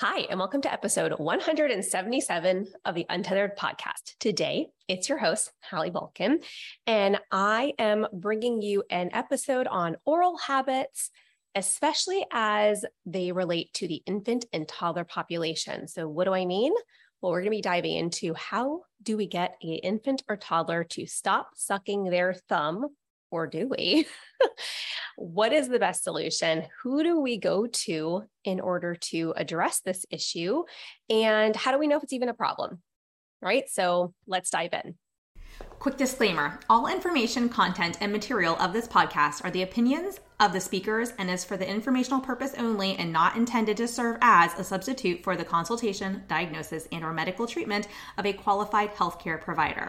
Hi, and welcome to episode 177 of the Untethered podcast. Today, it's your host, Hallie Bulkin, and I am bringing you an episode on oral habits, especially as they relate to the infant and toddler population. So, what do I mean? Well, we're going to be diving into how do we get an infant or toddler to stop sucking their thumb, or do we? what is the best solution? Who do we go to in order to address this issue? And how do we know if it's even a problem? Right. So let's dive in. Quick disclaimer all information, content, and material of this podcast are the opinions of the speakers and is for the informational purpose only and not intended to serve as a substitute for the consultation, diagnosis, and or medical treatment of a qualified healthcare provider.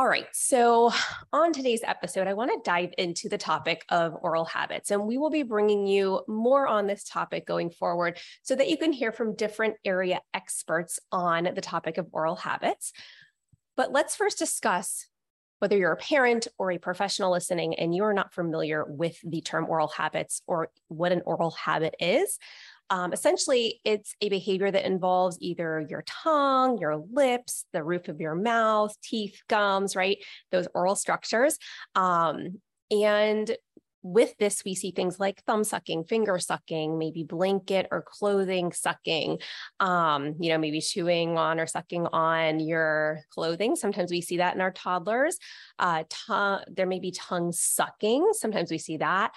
All right. So, on today's episode, I want to dive into the topic of oral habits. And we will be bringing you more on this topic going forward so that you can hear from different area experts on the topic of oral habits. But let's first discuss whether you're a parent or a professional listening and you're not familiar with the term oral habits or what an oral habit is. Um, essentially, it's a behavior that involves either your tongue, your lips, the roof of your mouth, teeth, gums, right? Those oral structures. Um, and with this, we see things like thumb sucking, finger sucking, maybe blanket or clothing sucking, um, you know, maybe chewing on or sucking on your clothing. Sometimes we see that in our toddlers. Uh, tongue, there may be tongue sucking. Sometimes we see that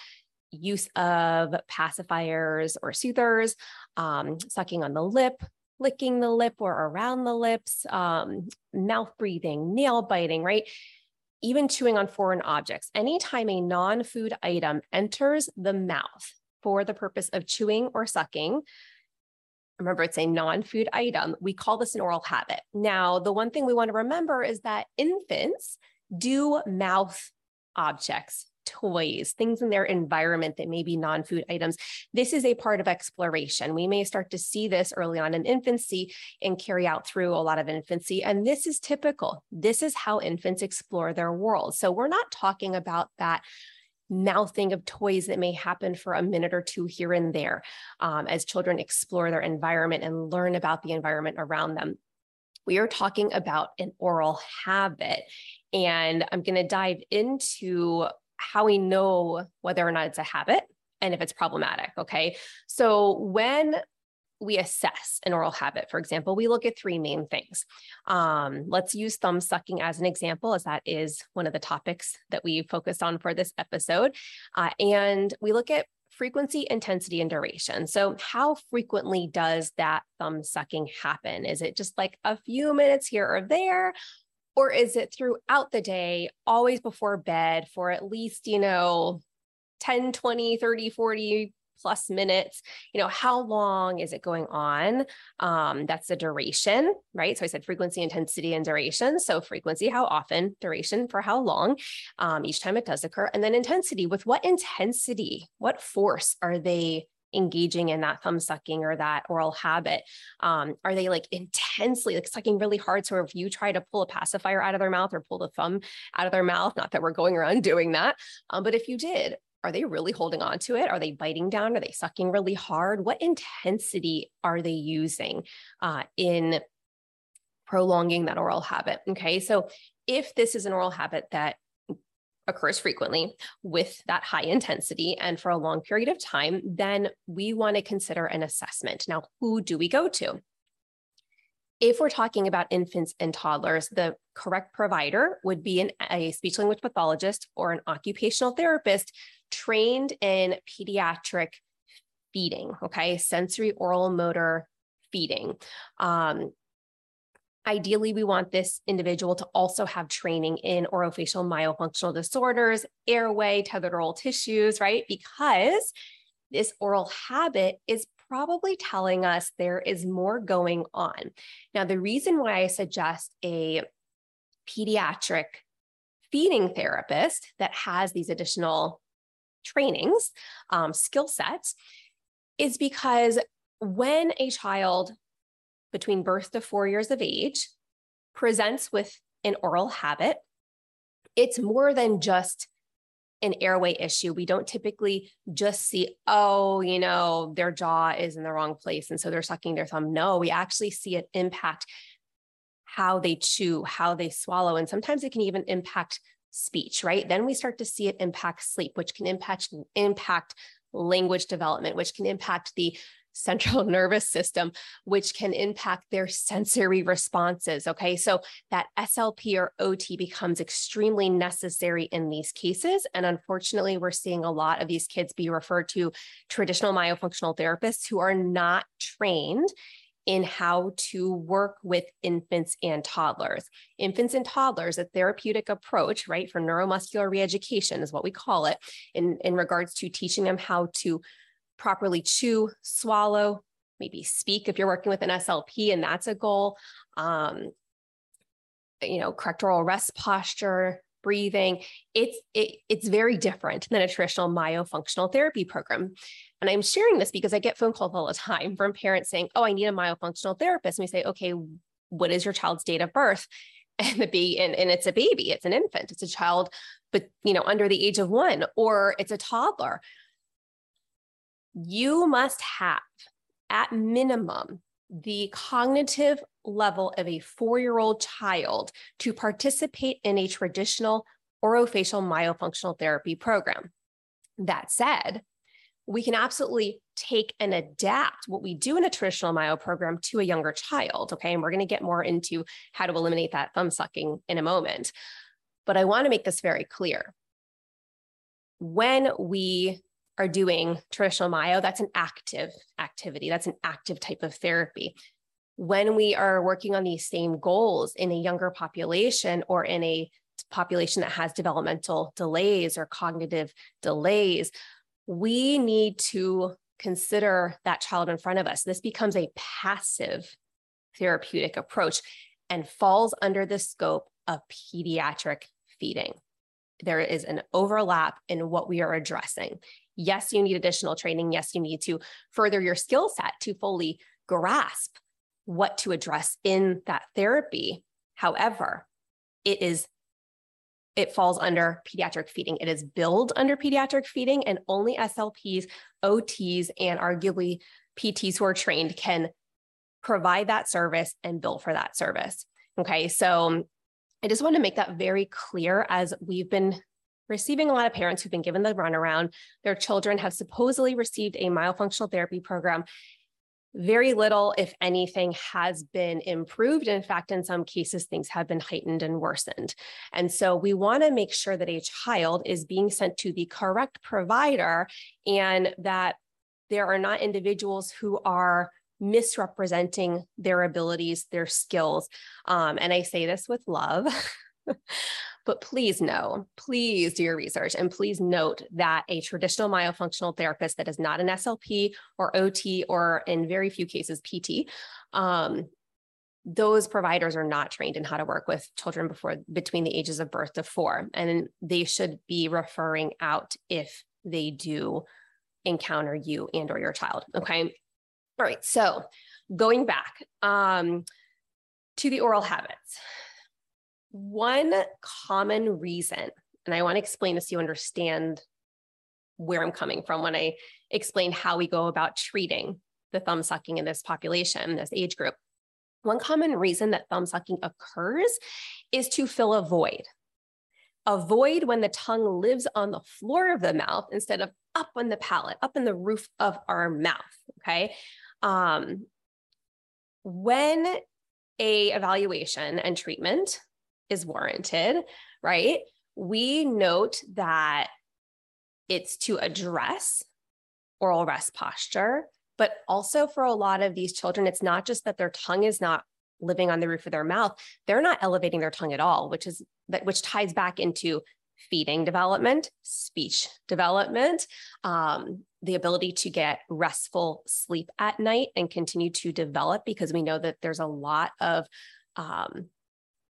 use of pacifiers or soothers, um, sucking on the lip, licking the lip or around the lips, um, mouth breathing, nail biting, right? Even chewing on foreign objects. Anytime a non food item enters the mouth for the purpose of chewing or sucking, remember it's a non food item, we call this an oral habit. Now, the one thing we want to remember is that infants do mouth objects toys, things in their environment that may be non food items. This is a part of exploration. We may start to see this early on in infancy and carry out through a lot of infancy. And this is typical. This is how infants explore their world. So we're not talking about that mouthing of toys that may happen for a minute or two here and there um, as children explore their environment and learn about the environment around them. We are talking about an oral habit. And I'm going to dive into how we know whether or not it's a habit and if it's problematic. Okay. So when we assess an oral habit, for example, we look at three main things. Um, let's use thumb sucking as an example, as that is one of the topics that we focused on for this episode. Uh, and we look at frequency, intensity, and duration. So, how frequently does that thumb sucking happen? Is it just like a few minutes here or there? Or is it throughout the day, always before bed for at least, you know, 10, 20, 30, 40 plus minutes? You know, how long is it going on? Um, that's the duration, right? So I said frequency, intensity, and duration. So frequency, how often, duration for how long, um, each time it does occur. And then intensity, with what intensity, what force are they engaging in that thumb sucking or that oral habit? Um, are they like intensely like sucking really hard? So if you try to pull a pacifier out of their mouth or pull the thumb out of their mouth, not that we're going around doing that, um, but if you did, are they really holding on to it? Are they biting down? Are they sucking really hard? What intensity are they using uh, in prolonging that oral habit? Okay, so if this is an oral habit that occurs frequently with that high intensity and for a long period of time, then we want to consider an assessment. Now, who do we go to? If we're talking about infants and toddlers, the correct provider would be an, a speech language pathologist or an occupational therapist trained in pediatric feeding, okay, sensory oral motor feeding. Um, Ideally, we want this individual to also have training in orofacial myofunctional disorders, airway, tethered oral tissues, right? Because this oral habit is probably telling us there is more going on. Now, the reason why I suggest a pediatric feeding therapist that has these additional trainings, um, skill sets, is because when a child between birth to four years of age presents with an oral habit, it's more than just an airway issue. We don't typically just see, oh, you know, their jaw is in the wrong place. And so they're sucking their thumb. No, we actually see it impact how they chew, how they swallow. And sometimes it can even impact speech, right? Then we start to see it impact sleep, which can impact impact language development, which can impact the central nervous system, which can impact their sensory responses. Okay. So that SLP or OT becomes extremely necessary in these cases. And unfortunately, we're seeing a lot of these kids be referred to traditional myofunctional therapists who are not trained in how to work with infants and toddlers. Infants and toddlers, a therapeutic approach, right, for neuromuscular reeducation is what we call it, in, in regards to teaching them how to properly chew, swallow, maybe speak if you're working with an SLP and that's a goal. Um, you know, correct oral rest posture, breathing. It's it, it's very different than a traditional myofunctional therapy program. And I'm sharing this because I get phone calls all the time from parents saying, "Oh, I need a myofunctional therapist." And we say, "Okay, what is your child's date of birth?" And the baby, and, and it's a baby, it's an infant, it's a child, but you know, under the age of one, or it's a toddler. You must have, at minimum, the cognitive level of a four year old child to participate in a traditional orofacial myofunctional therapy program. That said, we can absolutely take and adapt what we do in a traditional myo program to a younger child. Okay. And we're going to get more into how to eliminate that thumb sucking in a moment. But I want to make this very clear. When we are doing traditional myo, that's an active activity, that's an active type of therapy. When we are working on these same goals in a younger population or in a population that has developmental delays or cognitive delays, we need to consider that child in front of us. This becomes a passive therapeutic approach and falls under the scope of pediatric feeding. There is an overlap in what we are addressing. Yes, you need additional training. Yes, you need to further your skill set to fully grasp what to address in that therapy. However, it is it falls under pediatric feeding. It is billed under pediatric feeding, and only SLPs, OTs, and arguably PTs who are trained can provide that service and bill for that service. Okay, so um, I just want to make that very clear as we've been receiving a lot of parents who've been given the runaround. Their children have supposedly received a myofunctional therapy program very little, if anything, has been improved. In fact, in some cases, things have been heightened and worsened. And so we want to make sure that a child is being sent to the correct provider and that there are not individuals who are misrepresenting their abilities, their skills. Um, and I say this with love. But please know, please do your research and please note that a traditional myofunctional therapist that is not an SLP or OT or in very few cases PT, um, those providers are not trained in how to work with children before between the ages of birth to four. And they should be referring out if they do encounter you and or your child. Okay. All right. So going back um, to the oral habits. One common reason, and I want to explain this so you understand where I'm coming from when I explain how we go about treating the thumb sucking in this population, this age group. One common reason that thumb sucking occurs is to fill a void. A void when the tongue lives on the floor of the mouth instead of up on the palate, up in the roof of our mouth. Okay. Um, when a evaluation and treatment is warranted, right? We note that it's to address oral rest posture, but also for a lot of these children, it's not just that their tongue is not living on the roof of their mouth, they're not elevating their tongue at all, which is that which ties back into feeding development, speech development, um, the ability to get restful sleep at night and continue to develop because we know that there's a lot of um,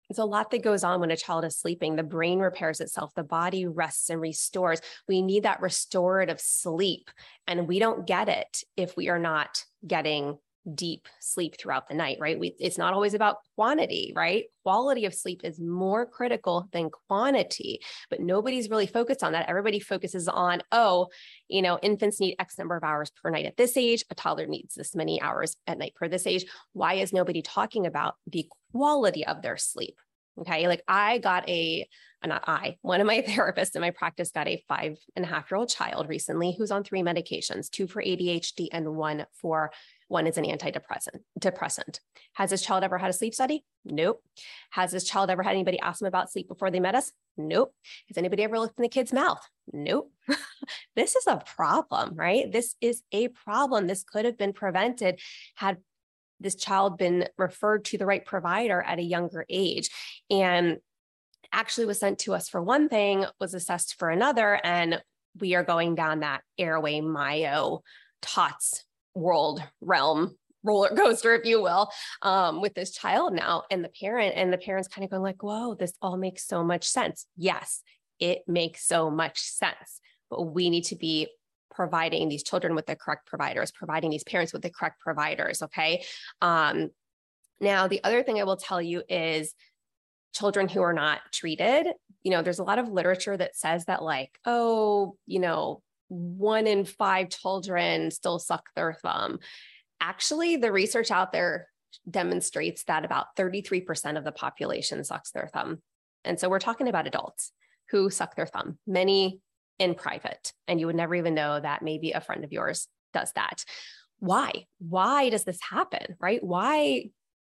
there's a lot that goes on when a child is sleeping. The brain repairs itself, the body rests and restores. We need that restorative sleep, and we don't get it if we are not getting deep sleep throughout the night, right? We, it's not always about quantity, right? Quality of sleep is more critical than quantity, but nobody's really focused on that. Everybody focuses on, oh, you know, infants need X number of hours per night at this age, a toddler needs this many hours at night per this age. Why is nobody talking about the quality of their sleep? Okay. Like I got a, not I, one of my therapists in my practice got a five and a half year old child recently who's on three medications, two for ADHD and one for one is an antidepressant. Depressant. Has this child ever had a sleep study? Nope. Has this child ever had anybody ask them about sleep before they met us? Nope. Has anybody ever looked in the kid's mouth? Nope. this is a problem, right? This is a problem. This could have been prevented had this child been referred to the right provider at a younger age. And actually was sent to us for one thing, was assessed for another, and we are going down that airway myo TOTS world realm roller coaster, if you will, um, with this child now and the parent, and the parents kind of going like, whoa, this all makes so much sense. Yes, it makes so much sense. But we need to be providing these children with the correct providers, providing these parents with the correct providers. Okay. Um, now, the other thing I will tell you is children who are not treated, you know, there's a lot of literature that says that, like, oh, you know, one in five children still suck their thumb. Actually, the research out there demonstrates that about 33% of the population sucks their thumb. And so we're talking about adults who suck their thumb, many in private. And you would never even know that maybe a friend of yours does that. Why? Why does this happen? Right? Why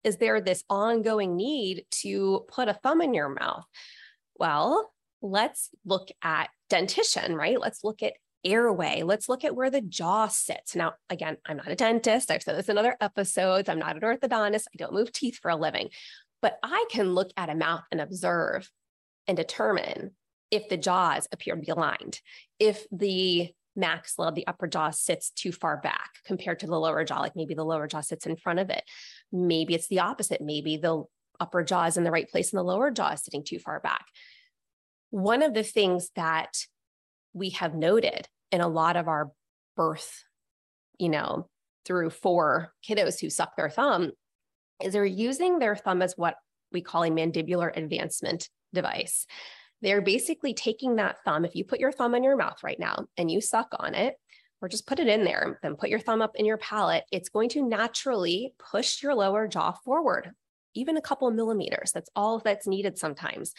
is there this ongoing need to put a thumb in your mouth? Well, let's look at dentition, right? Let's look at airway. Let's look at where the jaw sits. Now, again, I'm not a dentist. I've said this in other episodes. I'm not an orthodontist. I don't move teeth for a living, but I can look at a mouth and observe and determine if the jaws appear to be aligned, if the maxilla, the upper jaw sits too far back compared to the lower jaw, like maybe the lower jaw sits in front of it. Maybe it's the opposite. Maybe the upper jaw is in the right place and the lower jaw is sitting too far back. One of the things that we have noted in a lot of our birth, you know, through four kiddos who suck their thumb is they're using their thumb as what we call a mandibular advancement device. They're basically taking that thumb. If you put your thumb in your mouth right now and you suck on it, or just put it in there, then put your thumb up in your palate, it's going to naturally push your lower jaw forward, even a couple millimeters. That's all that's needed sometimes.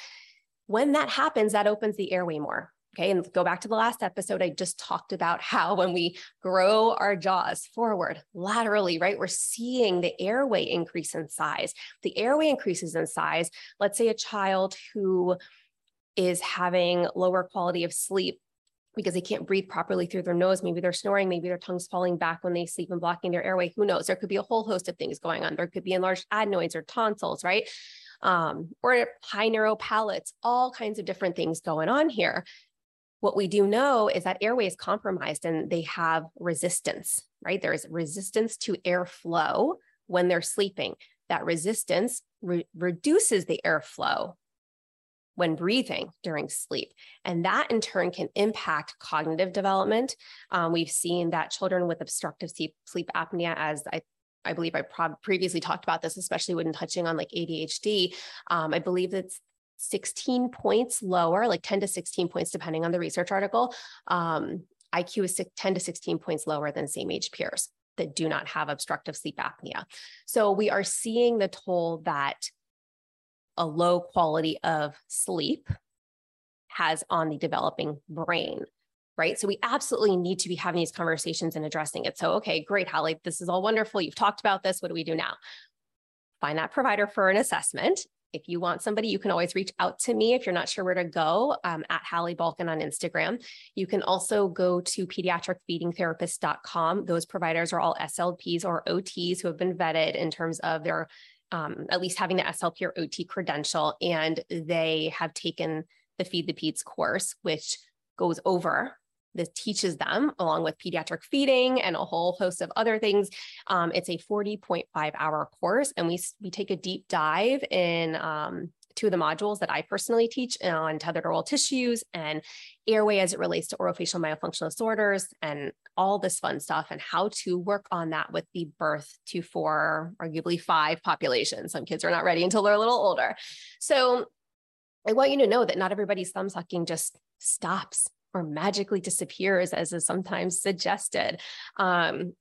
When that happens, that opens the airway more. Okay. And go back to the last episode, I just talked about how when we grow our jaws forward laterally, right, we're seeing the airway increase in size. The airway increases in size. Let's say a child who is having lower quality of sleep because they can't breathe properly through their nose. Maybe they're snoring, maybe their tongue's falling back when they sleep and blocking their airway. Who knows? There could be a whole host of things going on. There could be enlarged adenoids or tonsils, right? Um, or high narrow palates, all kinds of different things going on here. What we do know is that airway is compromised and they have resistance, right? There is resistance to airflow when they're sleeping. That resistance re- reduces the airflow when breathing during sleep. And that in turn can impact cognitive development. Um, we've seen that children with obstructive sleep, sleep apnea, as I I believe I pro- previously talked about this, especially when touching on like ADHD. Um, I believe it's 16 points lower, like 10 to 16 points, depending on the research article. Um, IQ is 10 to 16 points lower than same age peers that do not have obstructive sleep apnea. So we are seeing the toll that a low quality of sleep has on the developing brain right? So we absolutely need to be having these conversations and addressing it. So, okay, great, Hallie, this is all wonderful. You've talked about this. What do we do now? Find that provider for an assessment. If you want somebody, you can always reach out to me if you're not sure where to go um, at Hallie Bulkin on Instagram. You can also go to pediatricfeedingtherapist.com. Those providers are all SLPs or OTs who have been vetted in terms of their um, at least having the SLP or OT credential, and they have taken the Feed the Peds course, which goes over this teaches them along with pediatric feeding and a whole host of other things. Um, it's a 40.5 hour course, and we, we take a deep dive in um, two of the modules that I personally teach on tethered oral tissues and airway as it relates to orofacial myofunctional disorders and all this fun stuff and how to work on that with the birth to four, arguably five population. Some kids are not ready until they're a little older. So I want you to know that not everybody's thumb sucking just stops or magically disappears, as is sometimes suggested. Um,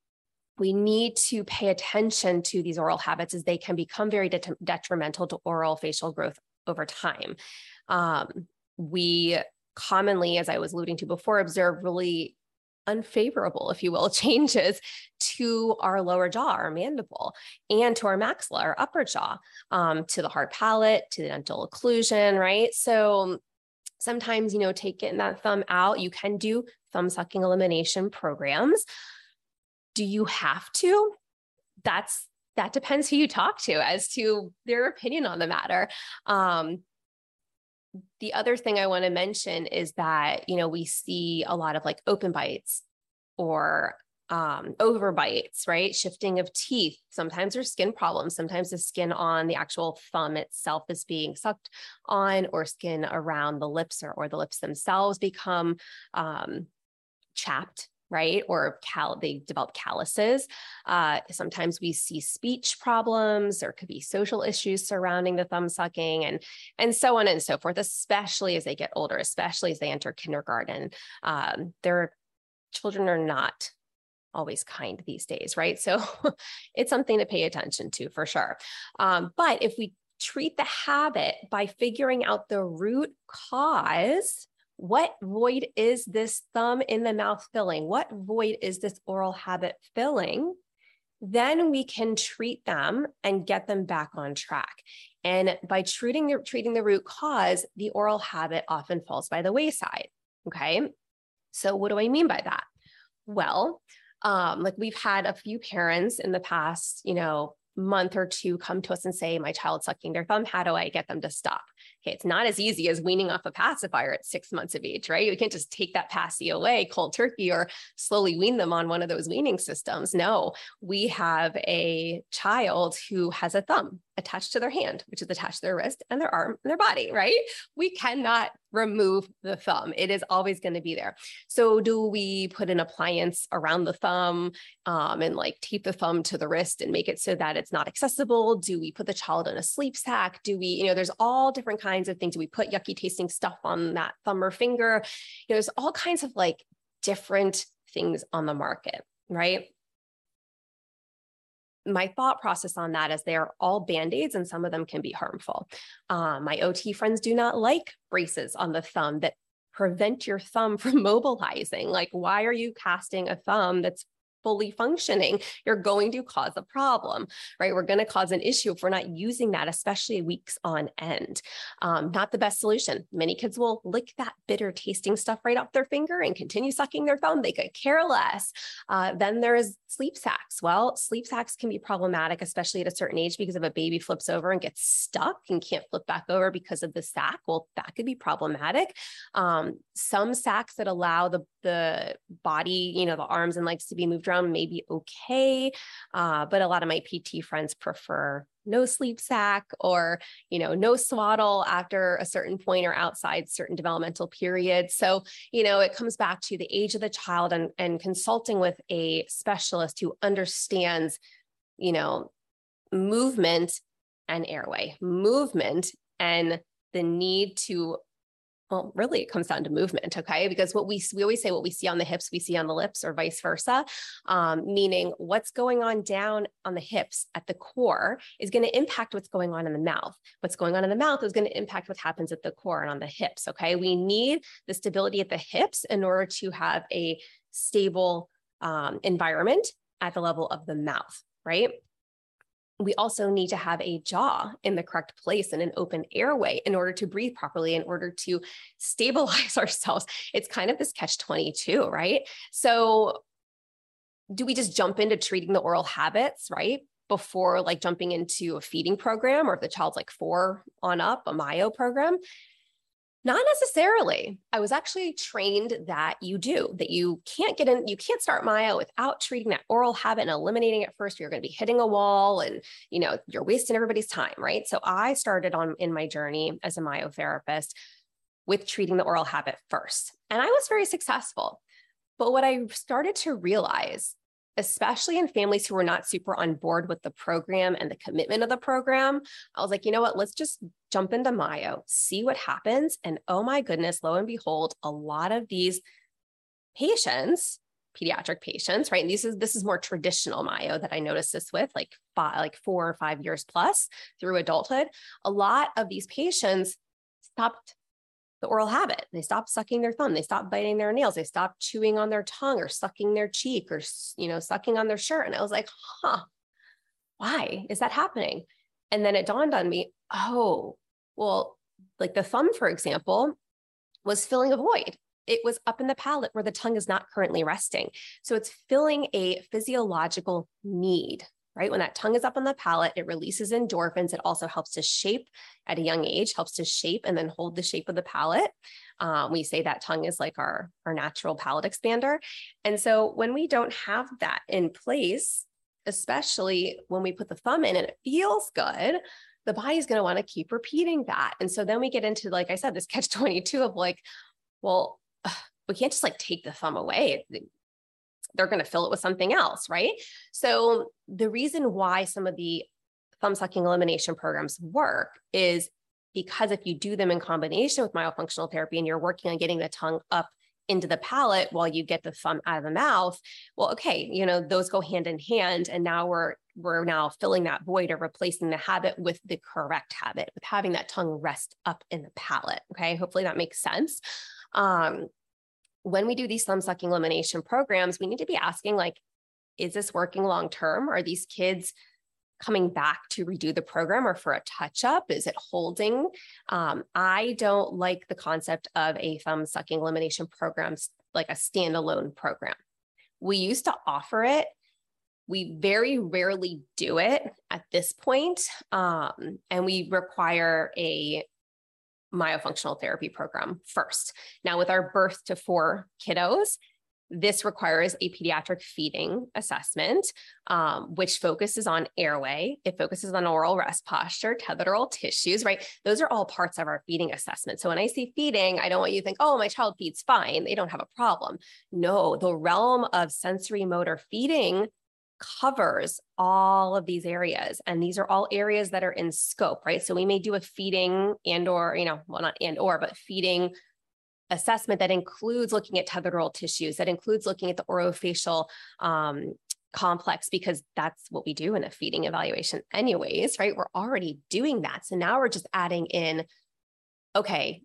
we need to pay attention to these oral habits as they can become very det- detrimental to oral facial growth over time. Um, we commonly, as I was alluding to before, observe really unfavorable, if you will, changes to our lower jaw, our mandible, and to our maxilla, our upper jaw, um, to the hard palate, to the dental occlusion, right? So sometimes, you know, taking that thumb out, you can do thumb sucking elimination programs. Do you have to? That's that depends who you talk to as to their opinion on the matter. Um, the other thing I want to mention is that, you know, we see a lot of like open bites or um, overbites, right? Shifting of teeth. Sometimes there's skin problems. Sometimes the skin on the actual thumb itself is being sucked on, or skin around the lips or, or the lips themselves become um, chapped right? Or cal- they develop calluses. Uh, sometimes we see speech problems. There could be social issues surrounding the thumb sucking, and and so on and so forth. Especially as they get older, especially as they enter kindergarten, um, their children are not always kind these days, right? So it's something to pay attention to for sure. Um, but if we treat the habit by figuring out the root cause what void is this thumb in the mouth filling? What void is this oral habit filling? Then we can treat them and get them back on track. And by treating the, treating the root cause, the oral habit often falls by the wayside. Okay. So, what do I mean by that? Well, um, like we've had a few parents in the past, you know, month or two come to us and say, My child's sucking their thumb. How do I get them to stop? Okay, it's not as easy as weaning off a pacifier at six months of age, right? You can't just take that passy away cold turkey or slowly wean them on one of those weaning systems. No, we have a child who has a thumb attached to their hand, which is attached to their wrist and their arm and their body, right? We cannot remove the thumb. It is always going to be there. So, do we put an appliance around the thumb um, and like tape the thumb to the wrist and make it so that it's not accessible? Do we put the child in a sleep sack? Do we, you know, there's all different kinds of things. Do we put yucky tasting stuff on that thumb or finger? You know, there's all kinds of like different things on the market, right? My thought process on that is they're all band-aids and some of them can be harmful. Um, my OT friends do not like braces on the thumb that prevent your thumb from mobilizing. Like, why are you casting a thumb that's fully functioning, you're going to cause a problem, right? We're going to cause an issue if we're not using that, especially weeks on end. Um, not the best solution. Many kids will lick that bitter tasting stuff right off their finger and continue sucking their thumb. They could care less. Uh, then there's sleep sacks. Well, sleep sacks can be problematic, especially at a certain age, because if a baby flips over and gets stuck and can't flip back over because of the sack, well, that could be problematic. Um, some sacks that allow the the body, you know, the arms and legs to be moved around may be okay. Uh, but a lot of my PT friends prefer no sleep sack or, you know, no swaddle after a certain point or outside certain developmental periods. So, you know, it comes back to the age of the child and, and consulting with a specialist who understands, you know, movement and airway, movement and the need to well, really, it comes down to movement, okay? Because what we we always say, what we see on the hips, we see on the lips, or vice versa. Um, meaning, what's going on down on the hips at the core is going to impact what's going on in the mouth. What's going on in the mouth is going to impact what happens at the core and on the hips. Okay, we need the stability at the hips in order to have a stable um, environment at the level of the mouth, right? We also need to have a jaw in the correct place and an open airway in order to breathe properly, in order to stabilize ourselves. It's kind of this catch 22, right? So, do we just jump into treating the oral habits, right? before like jumping into a feeding program or if the child's like four on up, a myo program. Not necessarily. I was actually trained that you do, that you can't get in, you can't start myo without treating that oral habit and eliminating it first. You're going to be hitting a wall and, you know, you're wasting everybody's time, right? So I started on in my journey as a myotherapist with treating the oral habit first. And I was very successful. But what I started to realize especially in families who were not super on board with the program and the commitment of the program. I was like, you know what? Let's just jump into myo, see what happens. And oh my goodness, lo and behold, a lot of these patients, pediatric patients, right? And this is this is more traditional myo that I noticed this with, like five, like four or five years plus through adulthood. A lot of these patients stopped the oral habit. They stop sucking their thumb. They stop biting their nails. They stop chewing on their tongue or sucking their cheek or, you know, sucking on their shirt. And I was like, huh, why is that happening? And then it dawned on me, oh, well, like the thumb, for example, was filling a void. It was up in the palate where the tongue is not currently resting. So it's filling a physiological need right? When that tongue is up on the palate, it releases endorphins. It also helps to shape at a young age, helps to shape and then hold the shape of the palate. Um, we say that tongue is like our, our natural palate expander. And so when we don't have that in place, especially when we put the thumb in and it feels good, the body's going to want to keep repeating that. And so then we get into, like I said, this catch 22 of like, well, we can't just like take the thumb away they're going to fill it with something else, right? So the reason why some of the thumb sucking elimination programs work is because if you do them in combination with myofunctional therapy and you're working on getting the tongue up into the palate while you get the thumb out of the mouth well okay you know those go hand in hand and now we're we're now filling that void or replacing the habit with the correct habit with having that tongue rest up in the palate okay hopefully that makes sense um when we do these thumb sucking elimination programs, we need to be asking like, is this working long term? Are these kids coming back to redo the program or for a touch up? Is it holding? Um, I don't like the concept of a thumb sucking elimination program like a standalone program. We used to offer it. We very rarely do it at this point, um, and we require a myofunctional therapy program first. Now, with our birth to four kiddos, this requires a pediatric feeding assessment, um, which focuses on airway. It focuses on oral rest posture, tethered oral tissues, right? Those are all parts of our feeding assessment. So when I say feeding, I don't want you to think, oh, my child feeds fine. They don't have a problem. No, the realm of sensory motor feeding covers all of these areas and these are all areas that are in scope right? So we may do a feeding and or you know well not and or but feeding assessment that includes looking at tethered oral tissues that includes looking at the orofacial um, complex because that's what we do in a feeding evaluation anyways right? We're already doing that. So now we're just adding in okay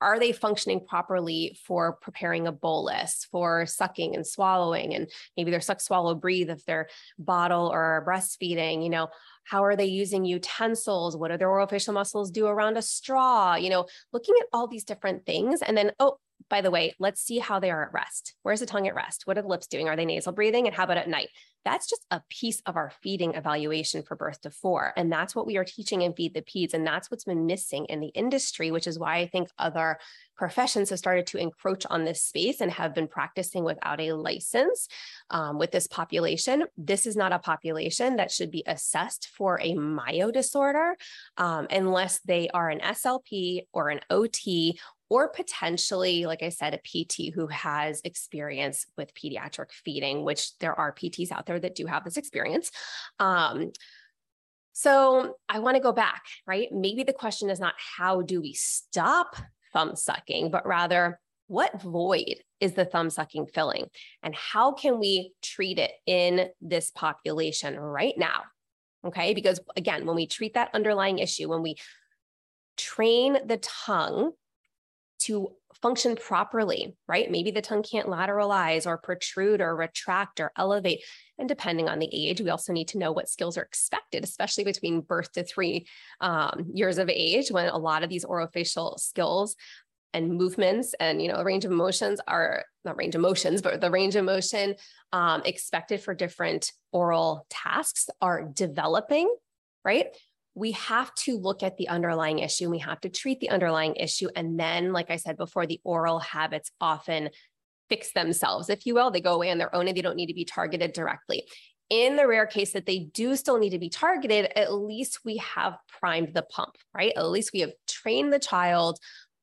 are they functioning properly for preparing a bolus, for sucking and swallowing? And maybe they're suck, swallow, breathe if they're bottle or breastfeeding, you know, how are they using utensils? What do their orofacial muscles do around a straw? You know, looking at all these different things. And then, oh, by the way, let's see how they are at rest. Where's the tongue at rest? What are the lips doing? Are they nasal breathing? And how about at night? That's just a piece of our feeding evaluation for birth to four. And that's what we are teaching in Feed the Peds. And that's what's been missing in the industry, which is why I think other professions have started to encroach on this space and have been practicing without a license um, with this population. This is not a population that should be assessed for a myo disorder um, unless they are an SLP or an OT or potentially, like I said, a PT who has experience with pediatric feeding, which there are PTs out there that do have this experience. Um, so I want to go back, right? Maybe the question is not how do we stop thumb sucking, but rather what void is the thumb sucking filling? And how can we treat it in this population right now? Okay. Because again, when we treat that underlying issue, when we train the tongue to function properly, right? Maybe the tongue can't lateralize or protrude or retract or elevate. And depending on the age, we also need to know what skills are expected, especially between birth to three um, years of age, when a lot of these orofacial skills and movements and you know range of motions are not range of motions but the range of motion um, expected for different oral tasks are developing right we have to look at the underlying issue and we have to treat the underlying issue and then like i said before the oral habits often fix themselves if you will they go away on their own and they don't need to be targeted directly in the rare case that they do still need to be targeted, at least we have primed the pump, right? At least we have trained the child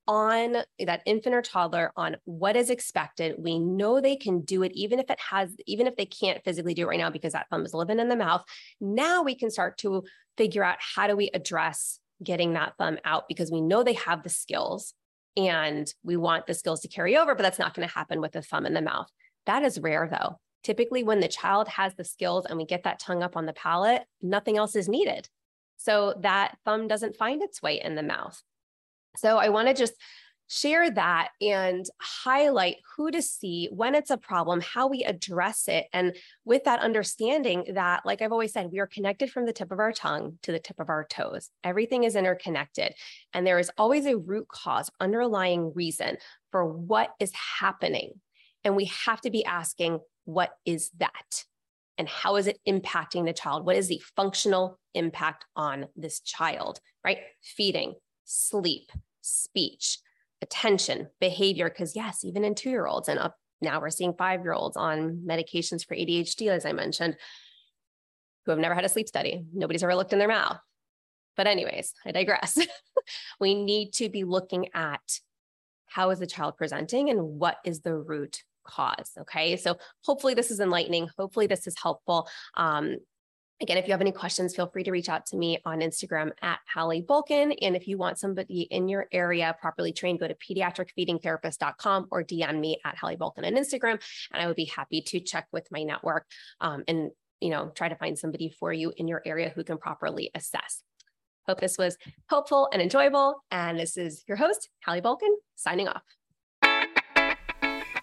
on eh, that infant or toddler on what is expected. We know they can do it, even if it has, even if they can't physically do it right now because that thumb is living in the mouth. Now we can start to figure out how do we address getting that thumb out because we know they have the skills and we want the skills to carry over, but that's not going to happen with the thumb in the mouth. That is rare though. Typically, when the child has the skills and we get that tongue up on the palate, nothing else is needed. So that thumb doesn't find its way in the mouth. So I want to just share that and highlight who to see when it's a problem, how we address it. And with that understanding that, like I've always said, we are connected from the tip of our tongue to the tip of our toes. Everything is interconnected. And there is always a root cause, underlying reason for what is happening. And we have to be asking, what is that? And how is it impacting the child? What is the functional impact on this child, right? Feeding, sleep, speech, attention, behavior. Because, yes, even in two year olds and up now, we're seeing five year olds on medications for ADHD, as I mentioned, who have never had a sleep study. Nobody's ever looked in their mouth. But, anyways, I digress. we need to be looking at how is the child presenting and what is the root cause. Okay. So hopefully this is enlightening. Hopefully this is helpful. Um, Again, if you have any questions, feel free to reach out to me on Instagram at Hallie Bulkin. And if you want somebody in your area properly trained, go to pediatricfeedingtherapist.com or DM me at Hallie Bulkin on Instagram. And I would be happy to check with my network um, and you know try to find somebody for you in your area who can properly assess. Hope this was helpful and enjoyable. And this is your host, Hallie Bulkin, signing off.